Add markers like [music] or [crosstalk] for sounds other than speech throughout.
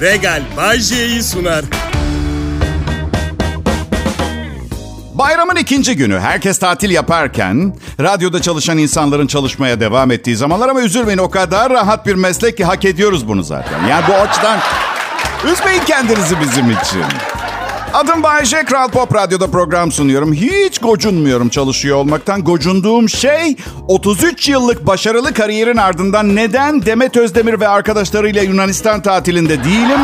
Regal Bajje'yi sunar. Bayramın ikinci günü herkes tatil yaparken radyoda çalışan insanların çalışmaya devam ettiği zamanlar ama üzülmeyin o kadar rahat bir meslek ki hak ediyoruz bunu zaten. Yani bu açıdan üzmeyin kendinizi bizim için. Adım Bayece, Kral Pop Radyo'da program sunuyorum. Hiç gocunmuyorum çalışıyor olmaktan. Gocunduğum şey 33 yıllık başarılı kariyerin ardından neden Demet Özdemir ve arkadaşlarıyla Yunanistan tatilinde değilim?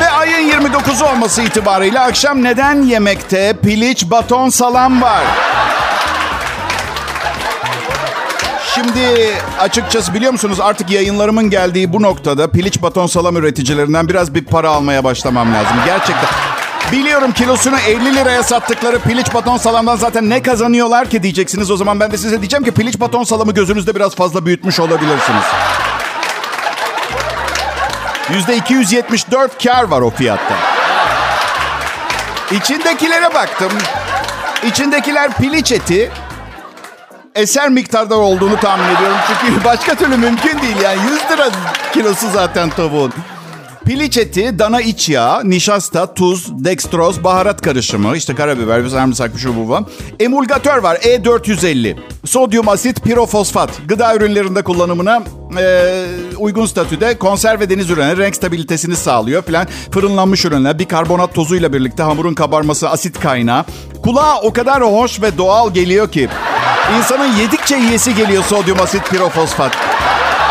Ve ayın 29'u olması itibariyle akşam neden yemekte piliç baton salam var? Şimdi açıkçası biliyor musunuz artık yayınlarımın geldiği bu noktada piliç baton salam üreticilerinden biraz bir para almaya başlamam lazım. Gerçekten. Biliyorum kilosunu 50 liraya sattıkları piliç baton salamdan zaten ne kazanıyorlar ki diyeceksiniz. O zaman ben de size diyeceğim ki piliç baton salamı gözünüzde biraz fazla büyütmüş olabilirsiniz. %274 kar var o fiyatta. İçindekilere baktım. İçindekiler piliç eti, eser miktarda olduğunu tahmin ediyorum. Çünkü [laughs] başka türlü mümkün değil yani. 100 lira kilosu zaten tavuğun. Piliç eti, dana iç yağı, nişasta, tuz, dextroz, baharat karışımı, işte karabiber, sarımsak, şu bu var. Emulgatör var E450. Sodyum asit pirofosfat. Gıda ürünlerinde kullanımına e, uygun statüde konserve deniz ürünleri renk stabilitesini sağlıyor filan. Fırınlanmış ürünler bikarbonat tozuyla birlikte hamurun kabarması asit kaynağı. Kulağa o kadar hoş ve doğal geliyor ki. İnsanın yedikçe yiyesi geliyor sodyum asit pirofosfat.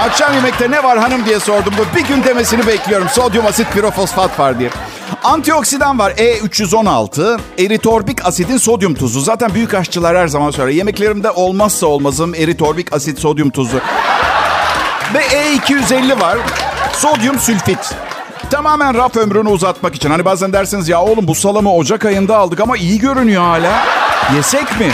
Akşam yemekte ne var hanım diye sordum. Bu bir gün demesini bekliyorum. Sodyum asit pirofosfat var diye. Antioksidan var E316. Eritorbik asidin sodyum tuzu. Zaten büyük aşçılar her zaman söyler. Yemeklerimde olmazsa olmazım eritorbik asit sodyum tuzu. Ve E250 var. Sodyum sülfit. Tamamen raf ömrünü uzatmak için. Hani bazen dersiniz ya oğlum bu salamı Ocak ayında aldık ama iyi görünüyor hala. Yesek mi?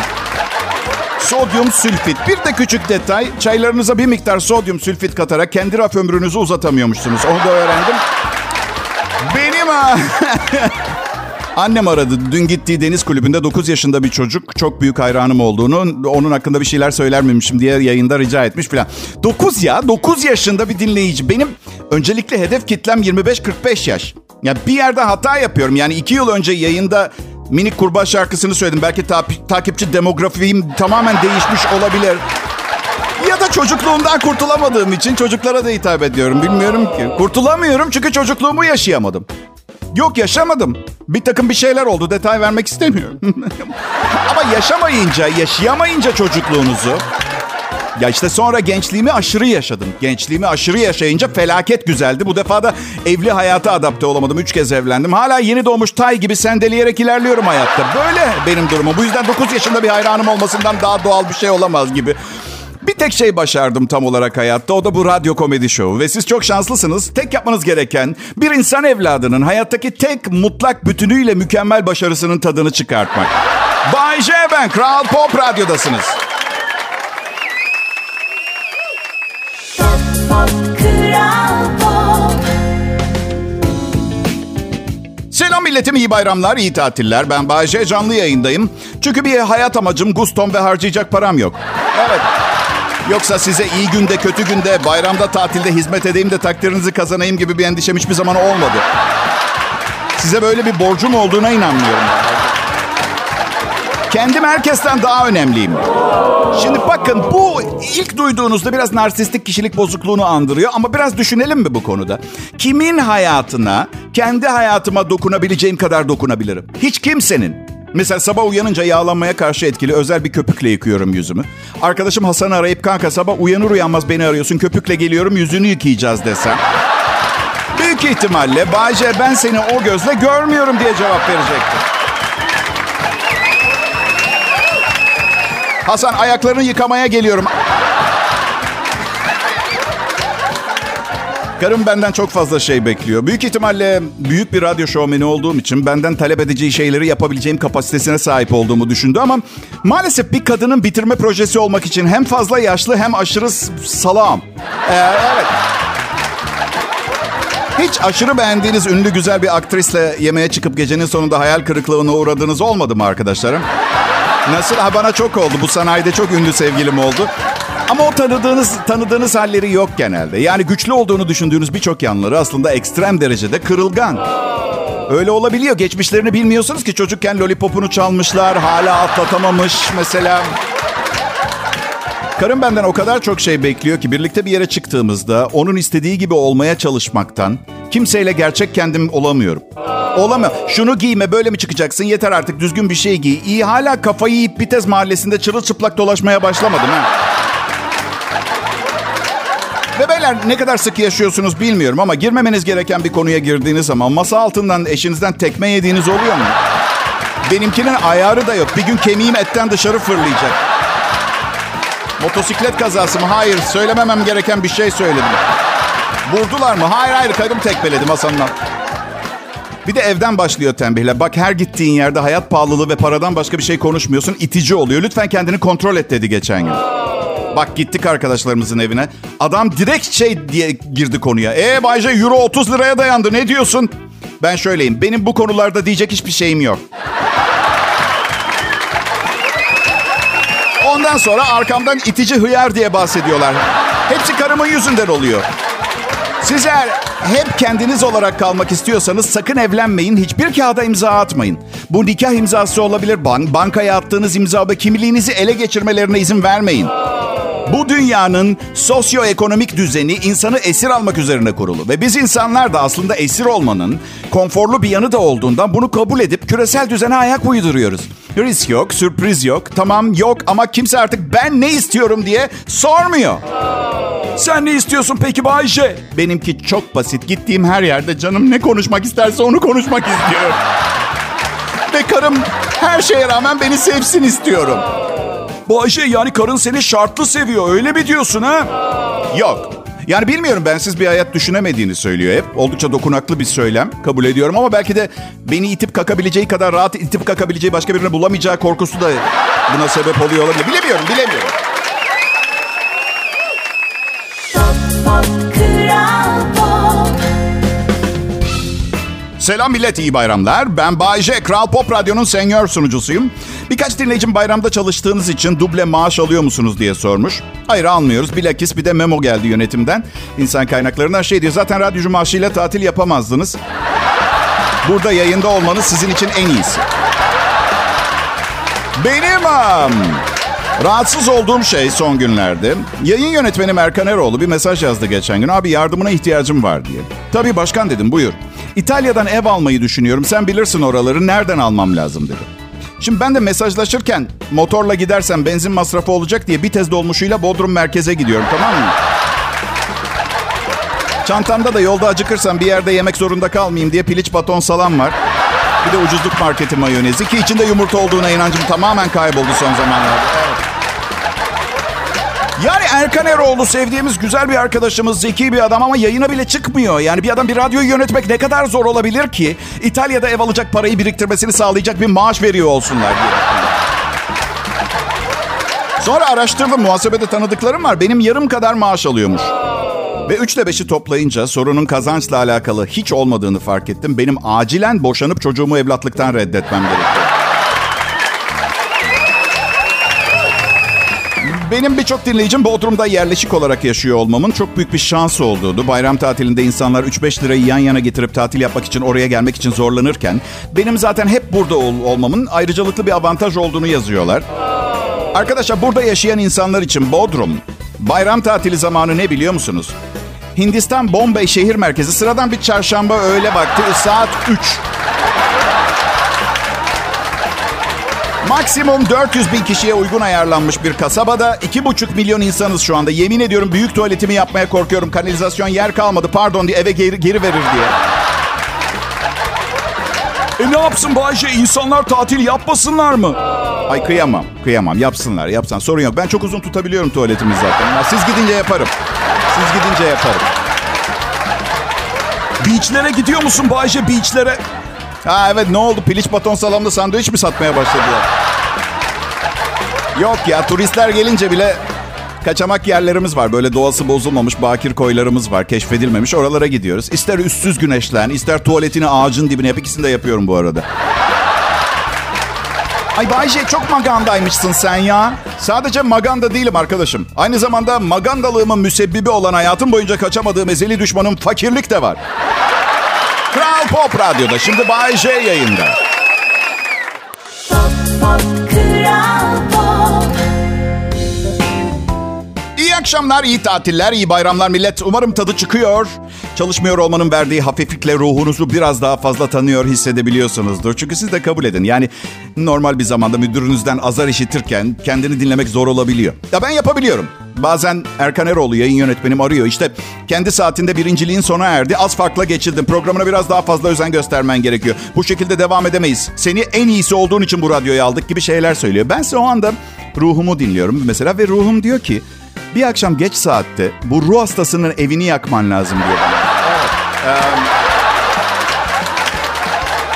Sodyum sülfit. Bir de küçük detay. Çaylarınıza bir miktar sodyum sülfit katarak kendi raf ömrünüzü uzatamıyormuşsunuz. Onu da öğrendim. Benim ha. [laughs] Annem aradı. Dün gittiği deniz kulübünde 9 yaşında bir çocuk. Çok büyük hayranım olduğunu, onun hakkında bir şeyler söyler miymişim diye yayında rica etmiş falan. 9 ya, 9 yaşında bir dinleyici. Benim öncelikle hedef kitlem 25-45 yaş. Ya bir yerde hata yapıyorum. Yani 2 yıl önce yayında minik kurbağa şarkısını söyledim. Belki ta- takipçi demografiyim tamamen değişmiş olabilir. Ya da çocukluğumdan kurtulamadığım için çocuklara da hitap ediyorum. Bilmiyorum ki. Kurtulamıyorum çünkü çocukluğumu yaşayamadım. Yok yaşamadım. Bir takım bir şeyler oldu. Detay vermek istemiyorum. [laughs] Ama yaşamayınca, yaşayamayınca çocukluğunuzu... Ya işte sonra gençliğimi aşırı yaşadım. Gençliğimi aşırı yaşayınca felaket güzeldi. Bu defa da evli hayata adapte olamadım. Üç kez evlendim. Hala yeni doğmuş tay gibi sendeleyerek ilerliyorum hayatta. Böyle benim durumum. Bu yüzden 9 yaşında bir hayranım olmasından daha doğal bir şey olamaz gibi. Bir tek şey başardım tam olarak hayatta. O da bu radyo komedi şovu. Ve siz çok şanslısınız. Tek yapmanız gereken bir insan evladının hayattaki tek mutlak bütünüyle mükemmel başarısının tadını çıkartmak. Bay J ben. Kral Pop Radyo'dasınız. Selam milletim, iyi bayramlar, iyi tatiller. Ben Bayece, canlı yayındayım. Çünkü bir hayat amacım, gustom ve harcayacak param yok. Evet. Yoksa size iyi günde, kötü günde, bayramda, tatilde hizmet edeyim de takdirinizi kazanayım gibi bir endişem hiçbir zaman olmadı. Size böyle bir borcum olduğuna inanmıyorum. Kendim herkesten daha önemliyim. Şimdi bakın bu ilk duyduğunuzda biraz narsistik kişilik bozukluğunu andırıyor ama biraz düşünelim mi bu konuda? Kimin hayatına, kendi hayatıma dokunabileceğim kadar dokunabilirim? Hiç kimsenin. Mesela sabah uyanınca yağlanmaya karşı etkili özel bir köpükle yıkıyorum yüzümü. Arkadaşım Hasan'ı arayıp kanka sabah uyanır uyanmaz beni arıyorsun köpükle geliyorum yüzünü yıkayacağız desem. Büyük ihtimalle Bayce ben seni o gözle görmüyorum diye cevap verecektir. Hasan ayaklarını yıkamaya geliyorum. Karım benden çok fazla şey bekliyor. Büyük ihtimalle büyük bir radyo şovmeni olduğum için benden talep edeceği şeyleri yapabileceğim kapasitesine sahip olduğumu düşündü ama maalesef bir kadının bitirme projesi olmak için hem fazla yaşlı hem aşırı salam. Ee, evet. Hiç aşırı beğendiğiniz ünlü güzel bir aktrisle yemeğe çıkıp gecenin sonunda hayal kırıklığına uğradığınız olmadı mı arkadaşlarım? Nasıl? Ha bana çok oldu. Bu sanayide çok ünlü sevgilim oldu. Ama o tanıdığınız tanıdığınız halleri yok genelde. Yani güçlü olduğunu düşündüğünüz birçok yanları aslında ekstrem derecede kırılgan. Öyle olabiliyor. Geçmişlerini bilmiyorsunuz ki çocukken lollipopunu çalmışlar, hala atlatamamış mesela. Karım benden o kadar çok şey bekliyor ki birlikte bir yere çıktığımızda onun istediği gibi olmaya çalışmaktan kimseyle gerçek kendim olamıyorum. Olamıyor. Şunu giyme böyle mi çıkacaksın yeter artık düzgün bir şey giy. İyi hala kafayı yiyip Bitez mahallesinde çırılçıplak dolaşmaya başlamadım ha. Ve beyler ne kadar sık yaşıyorsunuz bilmiyorum ama girmemeniz gereken bir konuya girdiğiniz zaman masa altından eşinizden tekme yediğiniz oluyor mu? Benimkinin ayarı da yok. Bir gün kemiğim etten dışarı fırlayacak. Motosiklet kazası mı? Hayır. Söylememem gereken bir şey söyledim. Vurdular mı? Hayır hayır. Karım tekmeledi masandan. Bir de evden başlıyor tembihler. Bak her gittiğin yerde hayat pahalılığı ve paradan başka bir şey konuşmuyorsun. itici oluyor. Lütfen kendini kontrol et dedi geçen gün. Bak gittik arkadaşlarımızın evine. Adam direkt şey diye girdi konuya. E Bayce euro 30 liraya dayandı ne diyorsun? Ben şöyleyim. Benim bu konularda diyecek hiçbir şeyim yok. Ondan sonra arkamdan itici hıyar diye bahsediyorlar. Hepsi karımın yüzünden oluyor. Siz eğer hep kendiniz olarak kalmak istiyorsanız sakın evlenmeyin. Hiçbir kağıda imza atmayın. Bu nikah imzası olabilir. Ban bankaya attığınız imza ve kimliğinizi ele geçirmelerine izin vermeyin. Bu dünyanın sosyoekonomik düzeni insanı esir almak üzerine kurulu. Ve biz insanlar da aslında esir olmanın konforlu bir yanı da olduğundan bunu kabul edip küresel düzene ayak uyduruyoruz. Risk yok, sürpriz yok, tamam yok ama kimse artık ben ne istiyorum diye sormuyor. Sen ne istiyorsun peki Bayşe? Benimki çok basit. Gittiğim her yerde canım ne konuşmak isterse onu konuşmak istiyorum. Ve karım her şeye rağmen beni sevsin istiyorum. Bayşe yani karın seni şartlı seviyor öyle mi diyorsun ha? Yok. Yani bilmiyorum ben siz bir hayat düşünemediğini söylüyor hep. Oldukça dokunaklı bir söylem. Kabul ediyorum ama belki de beni itip kakabileceği kadar rahat itip kakabileceği başka birini bulamayacağı korkusu da buna sebep oluyor olabilir. Bilemiyorum, bilemiyorum. Selam millet, iyi bayramlar. Ben Bayce, Kral Pop Radyo'nun senior sunucusuyum. Birkaç dinleyicim bayramda çalıştığınız için duble maaş alıyor musunuz diye sormuş. Hayır almıyoruz. Bilakis bir de memo geldi yönetimden. İnsan kaynaklarından şey diyor. Zaten radyocu maaşıyla tatil yapamazdınız. Burada yayında olmanız sizin için en iyisi. Benim um, rahatsız olduğum şey son günlerde. Yayın yönetmenim Erkan Eroğlu bir mesaj yazdı geçen gün. Abi yardımına ihtiyacım var diye. Tabii başkan dedim buyur. İtalya'dan ev almayı düşünüyorum. Sen bilirsin oraları. Nereden almam lazım dedi. Şimdi ben de mesajlaşırken motorla gidersem benzin masrafı olacak diye bir tez dolmuşuyla Bodrum merkeze gidiyorum tamam mı? Çantamda da yolda acıkırsam bir yerde yemek zorunda kalmayayım diye piliç baton salam var. Bir de ucuzluk marketi mayonezi ki içinde yumurta olduğuna inancım tamamen kayboldu son zamanlarda. Evet. Yani Erkan Eroğlu sevdiğimiz güzel bir arkadaşımız, zeki bir adam ama yayına bile çıkmıyor. Yani bir adam bir radyoyu yönetmek ne kadar zor olabilir ki? İtalya'da ev alacak parayı biriktirmesini sağlayacak bir maaş veriyor olsunlar diye. Sonra araştırdım. Muhasebede tanıdıklarım var. Benim yarım kadar maaş alıyormuş. Ve 3 ile 5'i toplayınca sorunun kazançla alakalı hiç olmadığını fark ettim. Benim acilen boşanıp çocuğumu evlatlıktan reddetmem gerekiyor. Benim birçok dinleyicim Bodrum'da yerleşik olarak yaşıyor olmamın çok büyük bir şans olduğunu, bayram tatilinde insanlar 3-5 lirayı yan yana getirip tatil yapmak için oraya gelmek için zorlanırken benim zaten hep burada ol- olmamın ayrıcalıklı bir avantaj olduğunu yazıyorlar. Arkadaşlar burada yaşayan insanlar için Bodrum bayram tatili zamanı ne biliyor musunuz? Hindistan Bombay şehir merkezi sıradan bir çarşamba öğle vakti saat 3. Maksimum 400 bin kişiye uygun ayarlanmış bir kasabada 2,5 milyon insanız şu anda. Yemin ediyorum büyük tuvaletimi yapmaya korkuyorum. Kanalizasyon yer kalmadı pardon diye eve geri, geri verir diye. E ne yapsın Bayce? İnsanlar tatil yapmasınlar mı? Ay kıyamam, kıyamam. Yapsınlar, yapsan sorun yok. Ben çok uzun tutabiliyorum tuvaletimi zaten. Siz gidince yaparım. Siz gidince yaparım. Beachlere gidiyor musun Bayce? Beachlere. Ha evet ne oldu? Piliç baton salamda sandviç mi satmaya başladılar? Yok ya turistler gelince bile kaçamak yerlerimiz var. Böyle doğası bozulmamış bakir koylarımız var. Keşfedilmemiş. Oralara gidiyoruz. İster üstsüz güneşlen, ister tuvaletini ağacın dibine yap. İkisini de yapıyorum bu arada. Ay Bayce çok magandaymışsın sen ya. Sadece maganda değilim arkadaşım. Aynı zamanda magandalığımın müsebbibi olan hayatım boyunca kaçamadığım ezeli düşmanım fakirlik de var. Kral Pop Radyo'da şimdi Bay J yayında. Pop, pop, akşamlar, iyi tatiller, iyi bayramlar millet. Umarım tadı çıkıyor. Çalışmıyor olmanın verdiği hafiflikle ruhunuzu biraz daha fazla tanıyor, hissedebiliyorsunuzdur. Çünkü siz de kabul edin. Yani normal bir zamanda müdürünüzden azar işitirken kendini dinlemek zor olabiliyor. Ya ben yapabiliyorum. Bazen Erkan Eroğlu yayın yönetmenim arıyor. İşte kendi saatinde birinciliğin sona erdi. Az farkla geçildim. Programına biraz daha fazla özen göstermen gerekiyor. Bu şekilde devam edemeyiz. Seni en iyisi olduğun için bu radyoya aldık gibi şeyler söylüyor. Bense o anda ruhumu dinliyorum mesela ve ruhum diyor ki bir akşam geç saatte bu ruh hastasının evini yakman lazım diyor. Evet. em,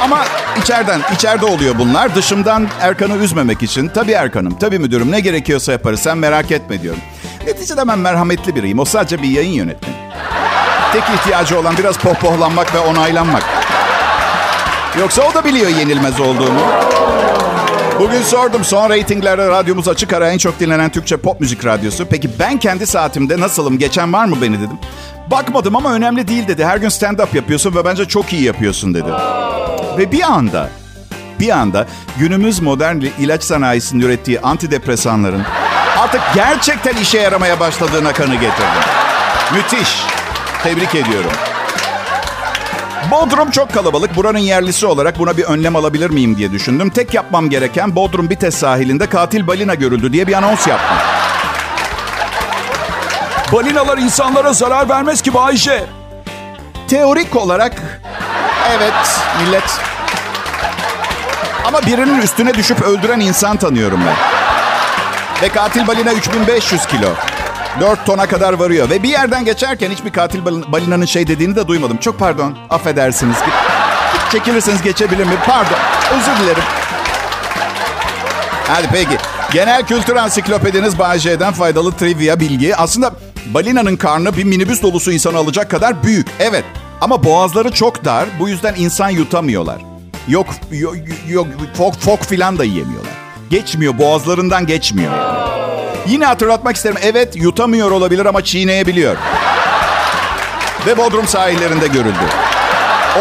ama içeriden, içeride oluyor bunlar. Dışımdan Erkan'ı üzmemek için. Tabii Erkan'ım, tabii müdürüm ne gerekiyorsa yaparız. Sen merak etme diyorum. Neticede ben merhametli biriyim. O sadece bir yayın yönetmeni. Tek ihtiyacı olan biraz pohpohlanmak ve onaylanmak. Yoksa o da biliyor yenilmez olduğumu. Bugün sordum son reytinglerde radyomuz açık ara en çok dinlenen Türkçe pop müzik radyosu. Peki ben kendi saatimde nasılım? Geçen var mı beni dedim. Bakmadım ama önemli değil dedi. Her gün stand-up yapıyorsun ve bence çok iyi yapıyorsun dedi. Ve bir anda, bir anda günümüz modern ilaç sanayisinin ürettiği antidepresanların artık gerçekten işe yaramaya başladığına kanı getirdim. Müthiş. Tebrik ediyorum. Bodrum çok kalabalık. Buranın yerlisi olarak buna bir önlem alabilir miyim diye düşündüm. Tek yapmam gereken Bodrum Bites sahilinde katil balina görüldü diye bir anons yaptım. Balinalar insanlara zarar vermez ki Bayşe. Teorik olarak evet millet. Ama birinin üstüne düşüp öldüren insan tanıyorum ben. Ve katil balina 3500 kilo. 4 tona kadar varıyor. Ve bir yerden geçerken hiçbir katil balin- balinanın şey dediğini de duymadım. Çok pardon, affedersiniz. Çekilirseniz geçebilir mi? Pardon, özür dilerim. Hadi peki. Genel kültür ansiklopediniz Bağcay'dan faydalı trivia bilgi. Aslında balinanın karnı bir minibüs dolusu insanı alacak kadar büyük. Evet. Ama boğazları çok dar. Bu yüzden insan yutamıyorlar. Yok, yok, yok fok, fok filan da yiyemiyorlar. Geçmiyor, boğazlarından geçmiyor. Yine hatırlatmak isterim. Evet yutamıyor olabilir ama çiğneyebiliyor. Ve Bodrum sahillerinde görüldü.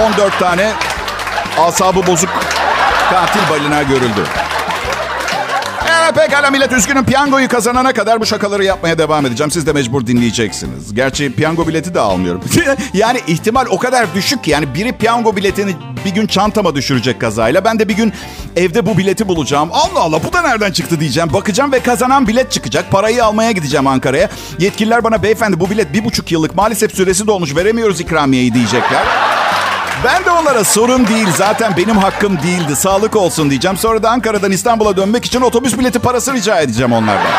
14 tane asabı bozuk katil balina görüldü. Ee, pekala millet üzgünüm. Piyangoyu kazanana kadar bu şakaları yapmaya devam edeceğim. Siz de mecbur dinleyeceksiniz. Gerçi piyango bileti de almıyorum. [laughs] yani ihtimal o kadar düşük ki. Yani biri piyango biletini bir gün çantama düşürecek kazayla. Ben de bir gün evde bu bileti bulacağım. Allah Allah bu da nereden çıktı diyeceğim. Bakacağım ve kazanan bilet çıkacak. Parayı almaya gideceğim Ankara'ya. Yetkililer bana beyefendi bu bilet bir buçuk yıllık maalesef süresi dolmuş veremiyoruz ikramiyeyi diyecekler. Ben de onlara sorun değil zaten benim hakkım değildi sağlık olsun diyeceğim. Sonra da Ankara'dan İstanbul'a dönmek için otobüs bileti parası rica edeceğim onlardan.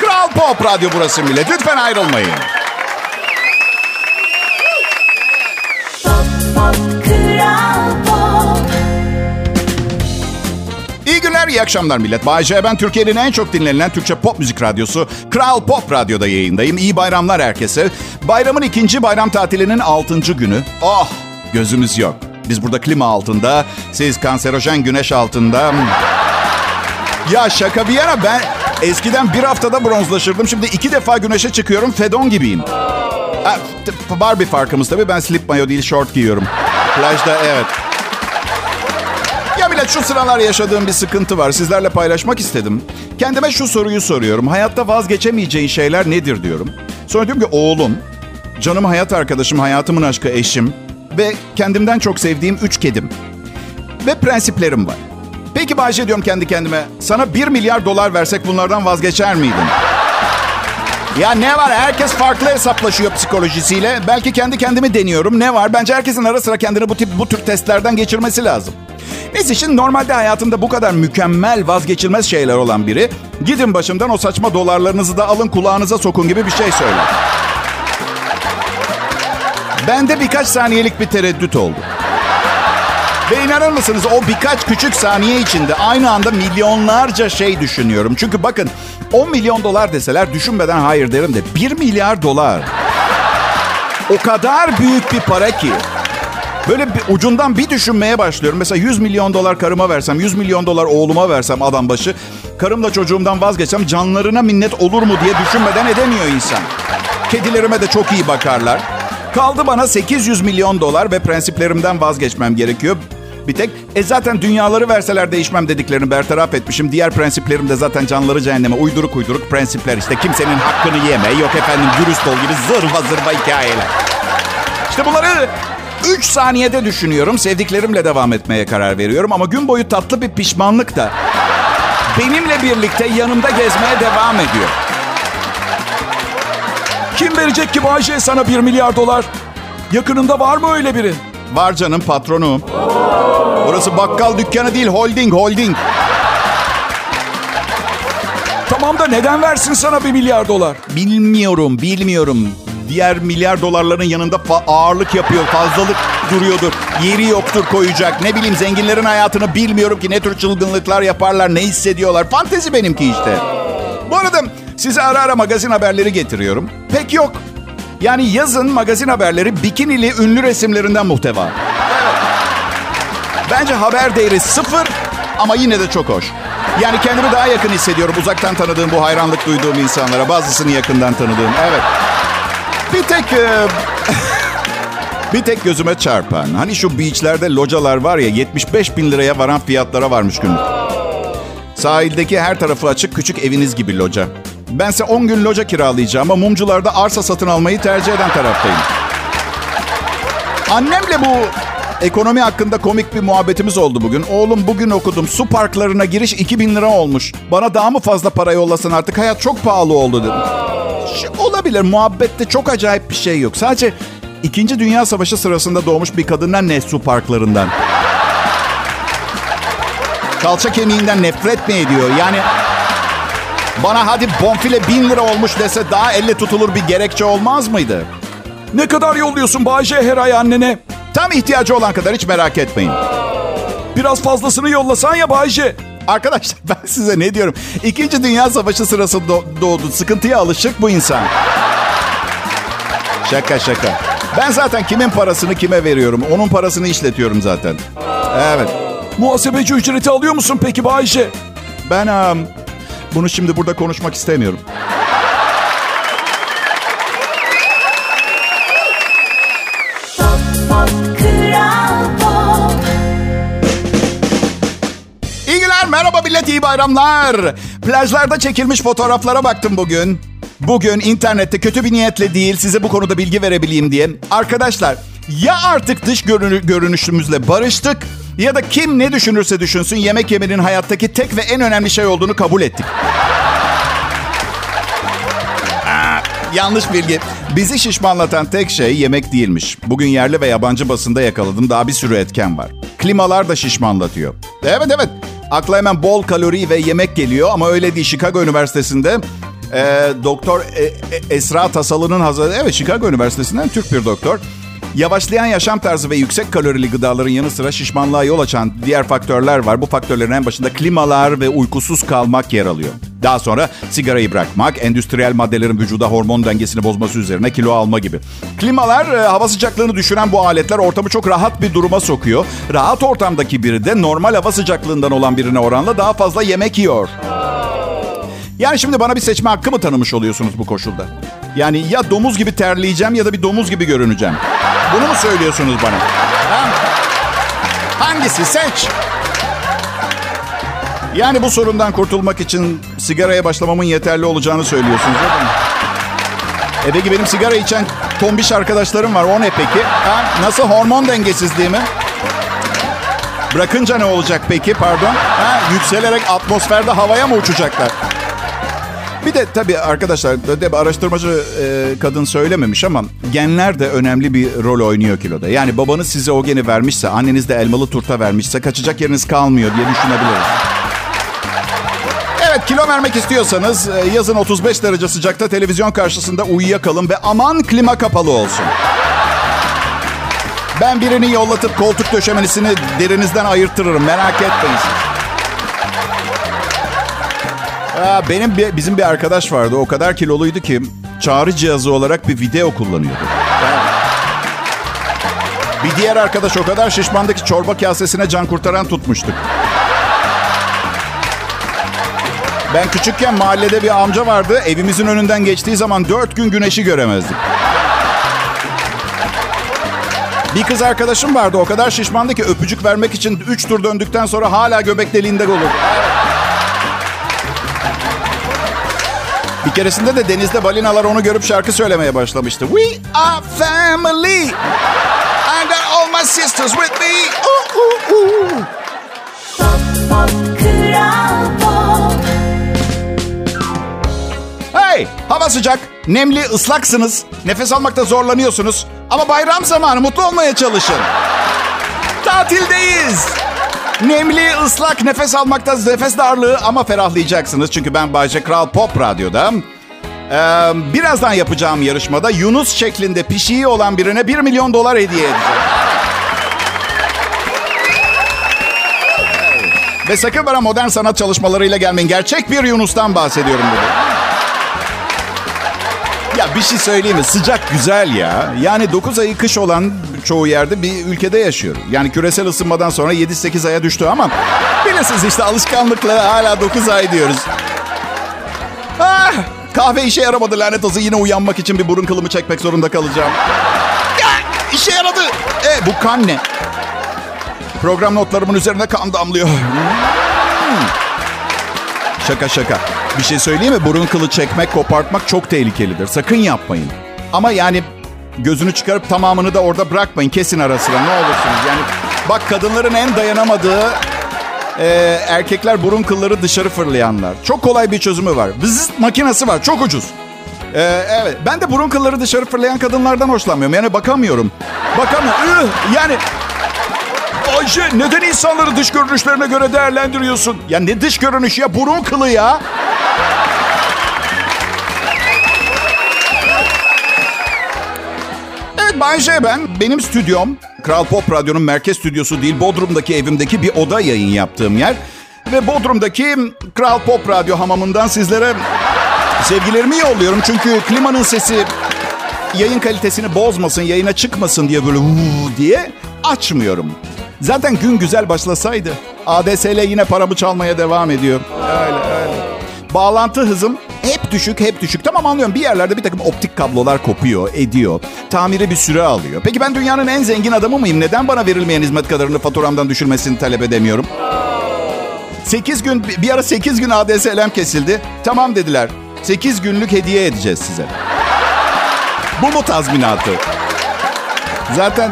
Kral Pop Radyo burası millet lütfen ayrılmayın. Pop, pop, Kral Günler, iyi akşamlar millet. Bay ben Türkiye'nin en çok dinlenilen Türkçe pop müzik radyosu Kral Pop Radyo'da yayındayım. İyi bayramlar herkese. Bayramın ikinci bayram tatilinin altıncı günü. Oh, gözümüz yok. Biz burada klima altında, siz kanserojen güneş altında. Ya şaka bir yana ben eskiden bir haftada bronzlaşırdım. Şimdi iki defa güneşe çıkıyorum, fedon gibiyim. Ha, bir farkımız tabii. Ben slip mayo değil, short giyiyorum. Plajda evet. Millet şu sıralar yaşadığım bir sıkıntı var. Sizlerle paylaşmak istedim. Kendime şu soruyu soruyorum. Hayatta vazgeçemeyeceğin şeyler nedir diyorum. Sonra diyorum ki oğlum, canım hayat arkadaşım, hayatımın aşkı eşim ve kendimden çok sevdiğim üç kedim. Ve prensiplerim var. Peki Bayce diyorum kendi kendime. Sana bir milyar dolar versek bunlardan vazgeçer miydin? Ya ne var? Herkes farklı hesaplaşıyor psikolojisiyle. Belki kendi kendimi deniyorum. Ne var? Bence herkesin ara sıra kendini bu tip bu tür testlerden geçirmesi lazım. Neyse şimdi normalde hayatında bu kadar mükemmel vazgeçilmez şeyler olan biri gidin başımdan o saçma dolarlarınızı da alın kulağınıza sokun gibi bir şey söyler. Bende birkaç saniyelik bir tereddüt oldu. Ve inanır mısınız o birkaç küçük saniye içinde aynı anda milyonlarca şey düşünüyorum. Çünkü bakın 10 milyon dolar deseler düşünmeden hayır derim de 1 milyar dolar. O kadar büyük bir para ki. Böyle bir ucundan bir düşünmeye başlıyorum. Mesela 100 milyon dolar karıma versem, 100 milyon dolar oğluma versem adam başı. Karımla çocuğumdan vazgeçsem canlarına minnet olur mu diye düşünmeden edemiyor insan. Kedilerime de çok iyi bakarlar. Kaldı bana 800 milyon dolar ve prensiplerimden vazgeçmem gerekiyor. Bir tek e zaten dünyaları verseler değişmem dediklerini bertaraf etmişim. Diğer prensiplerim de zaten canları cehenneme uyduruk uyduruk prensipler işte. Kimsenin hakkını yeme. Yok efendim dürüst ol gibi zırva zırva hikayeler. İşte bunları 3 saniyede düşünüyorum. Sevdiklerimle devam etmeye karar veriyorum. Ama gün boyu tatlı bir pişmanlık da benimle birlikte yanımda gezmeye devam ediyor. Kim verecek ki Bayce sana 1 milyar dolar? Yakınında var mı öyle biri? Var canım patronu. Burası bakkal dükkanı değil holding holding. Tamam da neden versin sana 1 milyar dolar? Bilmiyorum bilmiyorum. Diğer milyar dolarların yanında ağırlık yapıyor. Fazlalık duruyordur. Yeri yoktur koyacak. Ne bileyim zenginlerin hayatını bilmiyorum ki ne tür çılgınlıklar yaparlar, ne hissediyorlar. Fantezi benimki işte. Bu arada size ara ara magazin haberleri getiriyorum. Pek yok. Yani yazın magazin haberleri bikinili ünlü resimlerinden muhteva. Bence haber değeri sıfır ama yine de çok hoş. Yani kendimi daha yakın hissediyorum uzaktan tanıdığım bu hayranlık duyduğum insanlara. Bazısını yakından tanıdığım. Evet. Bir tek... e, [laughs] bir tek gözüme çarpan. Hani şu beachlerde localar var ya 75 bin liraya varan fiyatlara varmış günlük. Sahildeki her tarafı açık küçük eviniz gibi loca. Bense 10 gün loca kiralayacağım ama mumcularda arsa satın almayı tercih eden taraftayım. Annemle bu ekonomi hakkında komik bir muhabbetimiz oldu bugün. Oğlum bugün okudum su parklarına giriş 2000 lira olmuş. Bana daha mı fazla para yollasın artık hayat çok pahalı oldu dedim. Olabilir muhabbette çok acayip bir şey yok. Sadece İkinci Dünya Savaşı sırasında doğmuş bir kadından ne su parklarından? Kalça kemiğinden nefret mi ediyor? Yani bana hadi bonfile bin lira olmuş dese daha elle tutulur bir gerekçe olmaz mıydı? Ne kadar yolluyorsun Bayce her ay annene? Tam ihtiyacı olan kadar hiç merak etmeyin. Biraz fazlasını yollasan ya Bayce. Arkadaşlar [laughs] ben size ne diyorum? İkinci Dünya Savaşı sırası do- doğdu. Sıkıntıya alışık bu insan. Şaka şaka. Ben zaten kimin parasını kime veriyorum? Onun parasını işletiyorum zaten. Evet. Muhasebeci ücreti alıyor musun peki Bayce? Ben am, bunu şimdi burada konuşmak istemiyorum. Millet, iyi bayramlar. Plajlarda çekilmiş fotoğraflara baktım bugün. Bugün internette kötü bir niyetle değil, size bu konuda bilgi verebileyim diye. Arkadaşlar, ya artık dış görünü- görünüşümüzle barıştık ya da kim ne düşünürse düşünsün yemek yemenin hayattaki tek ve en önemli şey olduğunu kabul ettik. Aa, Yanlış bilgi. Bizi şişmanlatan tek şey yemek değilmiş. Bugün yerli ve yabancı basında yakaladım. Daha bir sürü etken var. Klimalar da şişmanlatıyor. Evet evet. Akla hemen bol kalori ve yemek geliyor ama öyle değil. Chicago Üniversitesi'nde e, Doktor e, e, Esra Tasalı'nın hazırladığı... Evet Chicago Üniversitesi'nden Türk bir doktor. Yavaşlayan yaşam tarzı ve yüksek kalorili gıdaların yanı sıra şişmanlığa yol açan diğer faktörler var. Bu faktörlerin en başında klimalar ve uykusuz kalmak yer alıyor. Daha sonra sigarayı bırakmak, endüstriyel maddelerin vücuda hormon dengesini bozması üzerine kilo alma gibi. Klimalar, e, hava sıcaklığını düşüren bu aletler ortamı çok rahat bir duruma sokuyor. Rahat ortamdaki biri de normal hava sıcaklığından olan birine oranla daha fazla yemek yiyor. Yani şimdi bana bir seçme hakkı mı tanımış oluyorsunuz bu koşulda? Yani ya domuz gibi terleyeceğim ya da bir domuz gibi görüneceğim. Bunu mu söylüyorsunuz bana? Ha? Hangisi seç? Yani bu sorundan kurtulmak için sigaraya başlamamın yeterli olacağını söylüyorsunuz değil mi? E peki benim sigara içen tombiş arkadaşlarım var. O ne peki? Ha? Nasıl hormon dengesizliği mi? Bırakınca ne olacak peki pardon? Ha? Yükselerek atmosferde havaya mı uçacaklar? Bir de tabii arkadaşlar bir araştırmacı e, kadın söylememiş ama genler de önemli bir rol oynuyor kiloda. Yani babanız size o geni vermişse, anneniz de elmalı turta vermişse kaçacak yeriniz kalmıyor diye düşünebiliriz. Evet kilo vermek istiyorsanız e, yazın 35 derece sıcakta televizyon karşısında uyuyakalın ve aman klima kapalı olsun. Ben birini yollatıp koltuk döşemenisini derinizden ayırtırırım merak etmeyin siz. Aa, benim bir, bizim bir arkadaş vardı. O kadar kiloluydu ki çağrı cihazı olarak bir video kullanıyordu. [laughs] Bir diğer arkadaş o kadar şişmandı ki çorba kasesine can kurtaran tutmuştuk. Ben küçükken mahallede bir amca vardı. Evimizin önünden geçtiği zaman dört gün güneşi göremezdik. Bir kız arkadaşım vardı. O kadar şişmandı ki öpücük vermek için üç tur döndükten sonra hala göbek deliğinde olur. Bir keresinde de denizde balinalar onu görüp şarkı söylemeye başlamıştı. We are family. I got all my sisters with me. Ooh, ooh, ooh. Pop pop pop Hey, hava sıcak, nemli, ıslaksınız. Nefes almakta zorlanıyorsunuz. Ama bayram zamanı mutlu olmaya çalışın. Tatildeyiz. Nemli, ıslak, nefes almakta nefes darlığı ama ferahlayacaksınız. Çünkü ben Bayce Kral Pop Radyo'da. Ee, birazdan yapacağım yarışmada Yunus şeklinde pişiği olan birine 1 milyon dolar hediye edeceğim. Ve sakın bana modern sanat çalışmalarıyla gelmeyin. Gerçek bir Yunus'tan bahsediyorum burada. Ya bir şey söyleyeyim mi? Sıcak güzel ya. Yani 9 ayı kış olan çoğu yerde bir ülkede yaşıyor. Yani küresel ısınmadan sonra 7-8 aya düştü ama bilirsiniz işte alışkanlıkla hala 9 ay diyoruz. Ah, kahve işe yaramadı lanet olsun. Yine uyanmak için bir burun kılımı çekmek zorunda kalacağım. Ya, işe yaradı. E, bu kan ne? Program notlarımın üzerine kan damlıyor. Hmm. Şaka şaka. Bir şey söyleyeyim mi? Burun kılı çekmek, kopartmak çok tehlikelidir. Sakın yapmayın. Ama yani gözünü çıkarıp tamamını da orada bırakmayın. Kesin ara sıra ne olursunuz. Yani bak kadınların en dayanamadığı e, erkekler burun kılları dışarı fırlayanlar. Çok kolay bir çözümü var. Vızız makinesi var. Çok ucuz. E, evet. Ben de burun kılları dışarı fırlayan kadınlardan hoşlanmıyorum. Yani bakamıyorum. Bakamıyorum. Yani Ayşe neden insanları dış görünüşlerine göre değerlendiriyorsun? Ya ne dış görünüş ya burun kılı ya. Evet Bayşe ben. Benim stüdyom Kral Pop Radyo'nun merkez stüdyosu değil Bodrum'daki evimdeki bir oda yayın yaptığım yer. Ve Bodrum'daki Kral Pop Radyo hamamından sizlere sevgilerimi yolluyorum. Çünkü klimanın sesi yayın kalitesini bozmasın, yayına çıkmasın diye böyle diye açmıyorum. Zaten gün güzel başlasaydı ADSL yine paramı çalmaya devam ediyor. Öyle öyle. Bağlantı hızım hep düşük hep düşük. Tamam anlıyorum bir yerlerde bir takım optik kablolar kopuyor, ediyor. Tamiri bir süre alıyor. Peki ben dünyanın en zengin adamı mıyım? Neden bana verilmeyen hizmet kadarını faturamdan düşürmesini talep edemiyorum? 8 gün, bir ara 8 gün ADSL'm kesildi. Tamam dediler. 8 günlük hediye edeceğiz size. Bu mu tazminatı? Zaten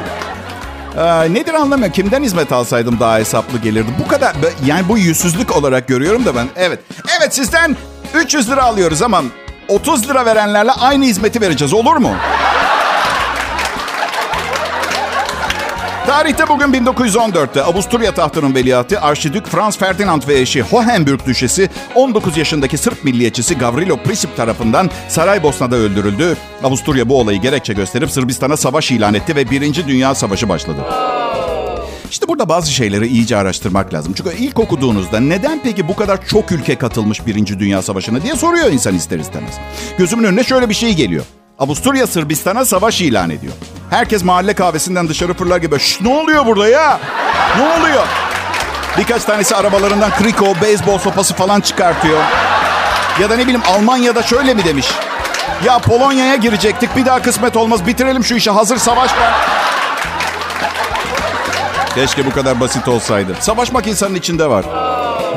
ee, nedir anlamıyorum. Kimden hizmet alsaydım daha hesaplı gelirdi. Bu kadar yani bu yüzsüzlük olarak görüyorum da ben. Evet. Evet sizden 300 lira alıyoruz ama 30 lira verenlerle aynı hizmeti vereceğiz. Olur mu? Tarihte bugün 1914'te Avusturya tahtının veliahtı Arşidük Franz Ferdinand ve eşi Hohenburg Düşesi 19 yaşındaki Sırp milliyetçisi Gavrilo Princip tarafından Saraybosna'da öldürüldü. Avusturya bu olayı gerekçe gösterip Sırbistan'a savaş ilan etti ve Birinci Dünya Savaşı başladı. İşte burada bazı şeyleri iyice araştırmak lazım. Çünkü ilk okuduğunuzda neden peki bu kadar çok ülke katılmış Birinci Dünya Savaşı'na diye soruyor insan ister istemez. Gözümün önüne şöyle bir şey geliyor. Avusturya Sırbistan'a savaş ilan ediyor. Herkes mahalle kahvesinden dışarı fırlar gibi. Şş, ne oluyor burada ya? Ne oluyor? Birkaç tanesi arabalarından kriko, beyzbol sopası falan çıkartıyor. Ya da ne bileyim Almanya'da şöyle mi demiş? Ya Polonya'ya girecektik bir daha kısmet olmaz bitirelim şu işi hazır savaş var. Keşke bu kadar basit olsaydı. Savaşmak insanın içinde var.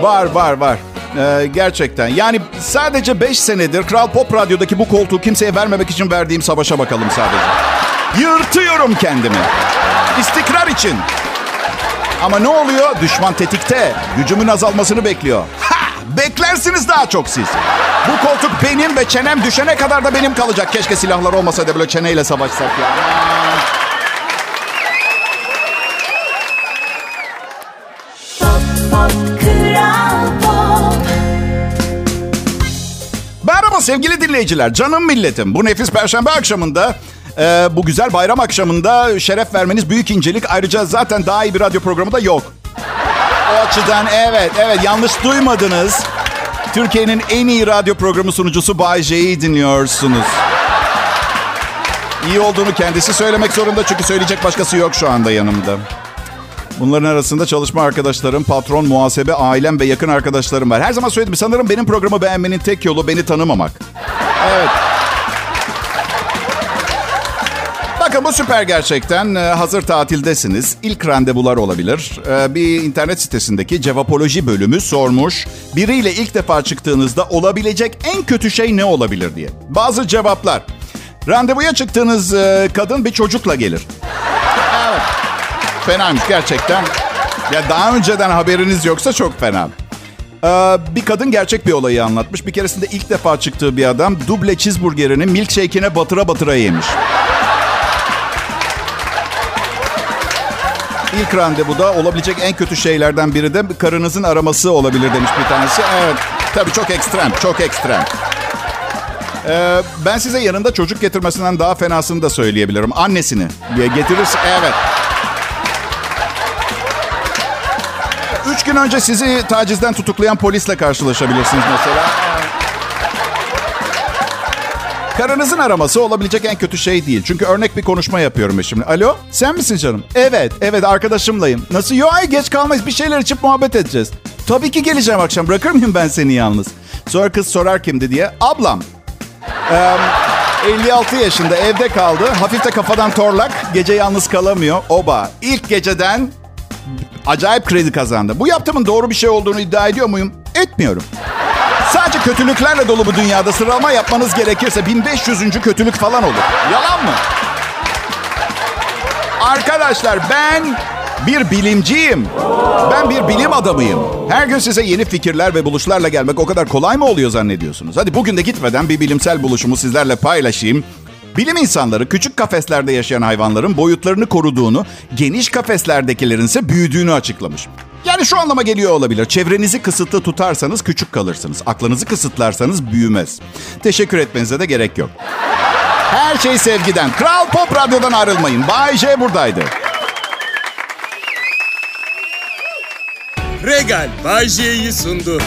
Var var var. Ee, gerçekten. Yani sadece 5 senedir Kral Pop Radyo'daki bu koltuğu kimseye vermemek için verdiğim savaşa bakalım sadece. Yırtıyorum kendimi. İstikrar için. Ama ne oluyor? Düşman tetikte. Gücümün azalmasını bekliyor. Ha! Beklersiniz daha çok siz. Bu koltuk benim ve çenem düşene kadar da benim kalacak. Keşke silahlar olmasa da böyle çeneyle savaşsak ya. Sevgili dinleyiciler, canım milletim. Bu nefis perşembe akşamında, e, bu güzel bayram akşamında şeref vermeniz büyük incelik. Ayrıca zaten daha iyi bir radyo programı da yok. O açıdan evet, evet yanlış duymadınız. Türkiye'nin en iyi radyo programı sunucusu Bay J'yi dinliyorsunuz. İyi olduğunu kendisi söylemek zorunda çünkü söyleyecek başkası yok şu anda yanımda. Bunların arasında çalışma arkadaşlarım, patron, muhasebe, ailem ve yakın arkadaşlarım var. Her zaman söyledim sanırım benim programı beğenmenin tek yolu beni tanımamak. Evet. Bakın bu süper gerçekten. Ee, Hazır tatildesiniz. İlk randevular olabilir. Ee, Bir internet sitesindeki cevapoloji bölümü sormuş. Biriyle ilk defa çıktığınızda olabilecek en kötü şey ne olabilir diye. Bazı cevaplar. Randevuya çıktığınız e, kadın bir çocukla gelir. Fenaymış gerçekten. Ya daha önceden haberiniz yoksa çok fena. Ee, bir kadın gerçek bir olayı anlatmış. Bir keresinde ilk defa çıktığı bir adam duble cheeseburgerini milkshake'ine batıra batıra yemiş. İlk randevuda olabilecek en kötü şeylerden biri de karınızın araması olabilir demiş bir tanesi. Evet, tabii çok ekstrem, çok ekstrem. Ee, ben size yanında çocuk getirmesinden daha fenasını da söyleyebilirim. Annesini diye getirirse, evet. Üç gün önce sizi tacizden tutuklayan polisle karşılaşabilirsiniz mesela. Karınızın araması olabilecek en kötü şey değil. Çünkü örnek bir konuşma yapıyorum eşimle. Alo, sen misin canım? Evet, evet arkadaşımlayım. Nasıl? Yo, geç kalmayız. Bir şeyler içip muhabbet edeceğiz. Tabii ki geleceğim akşam. Bırakır mıyım ben seni yalnız? Sonra kız sorar kimdi diye. Ablam. Ee, 56 yaşında evde kaldı. Hafif de kafadan torlak. Gece yalnız kalamıyor. Oba. İlk geceden acayip kredi kazandı. Bu yaptığımın doğru bir şey olduğunu iddia ediyor muyum? Etmiyorum. Sadece kötülüklerle dolu bu dünyada sıralama yapmanız gerekirse 1500. kötülük falan olur. Yalan mı? Arkadaşlar ben bir bilimciyim. Ben bir bilim adamıyım. Her gün size yeni fikirler ve buluşlarla gelmek o kadar kolay mı oluyor zannediyorsunuz? Hadi bugün de gitmeden bir bilimsel buluşumu sizlerle paylaşayım. Bilim insanları küçük kafeslerde yaşayan hayvanların boyutlarını koruduğunu, geniş kafeslerdekilerin ise büyüdüğünü açıklamış. Yani şu anlama geliyor olabilir. Çevrenizi kısıtlı tutarsanız küçük kalırsınız. Aklınızı kısıtlarsanız büyümez. Teşekkür etmenize de gerek yok. Her şey sevgiden. Kral Pop Radyo'dan ayrılmayın. Bay J buradaydı. Regal Bay J'yi sundu.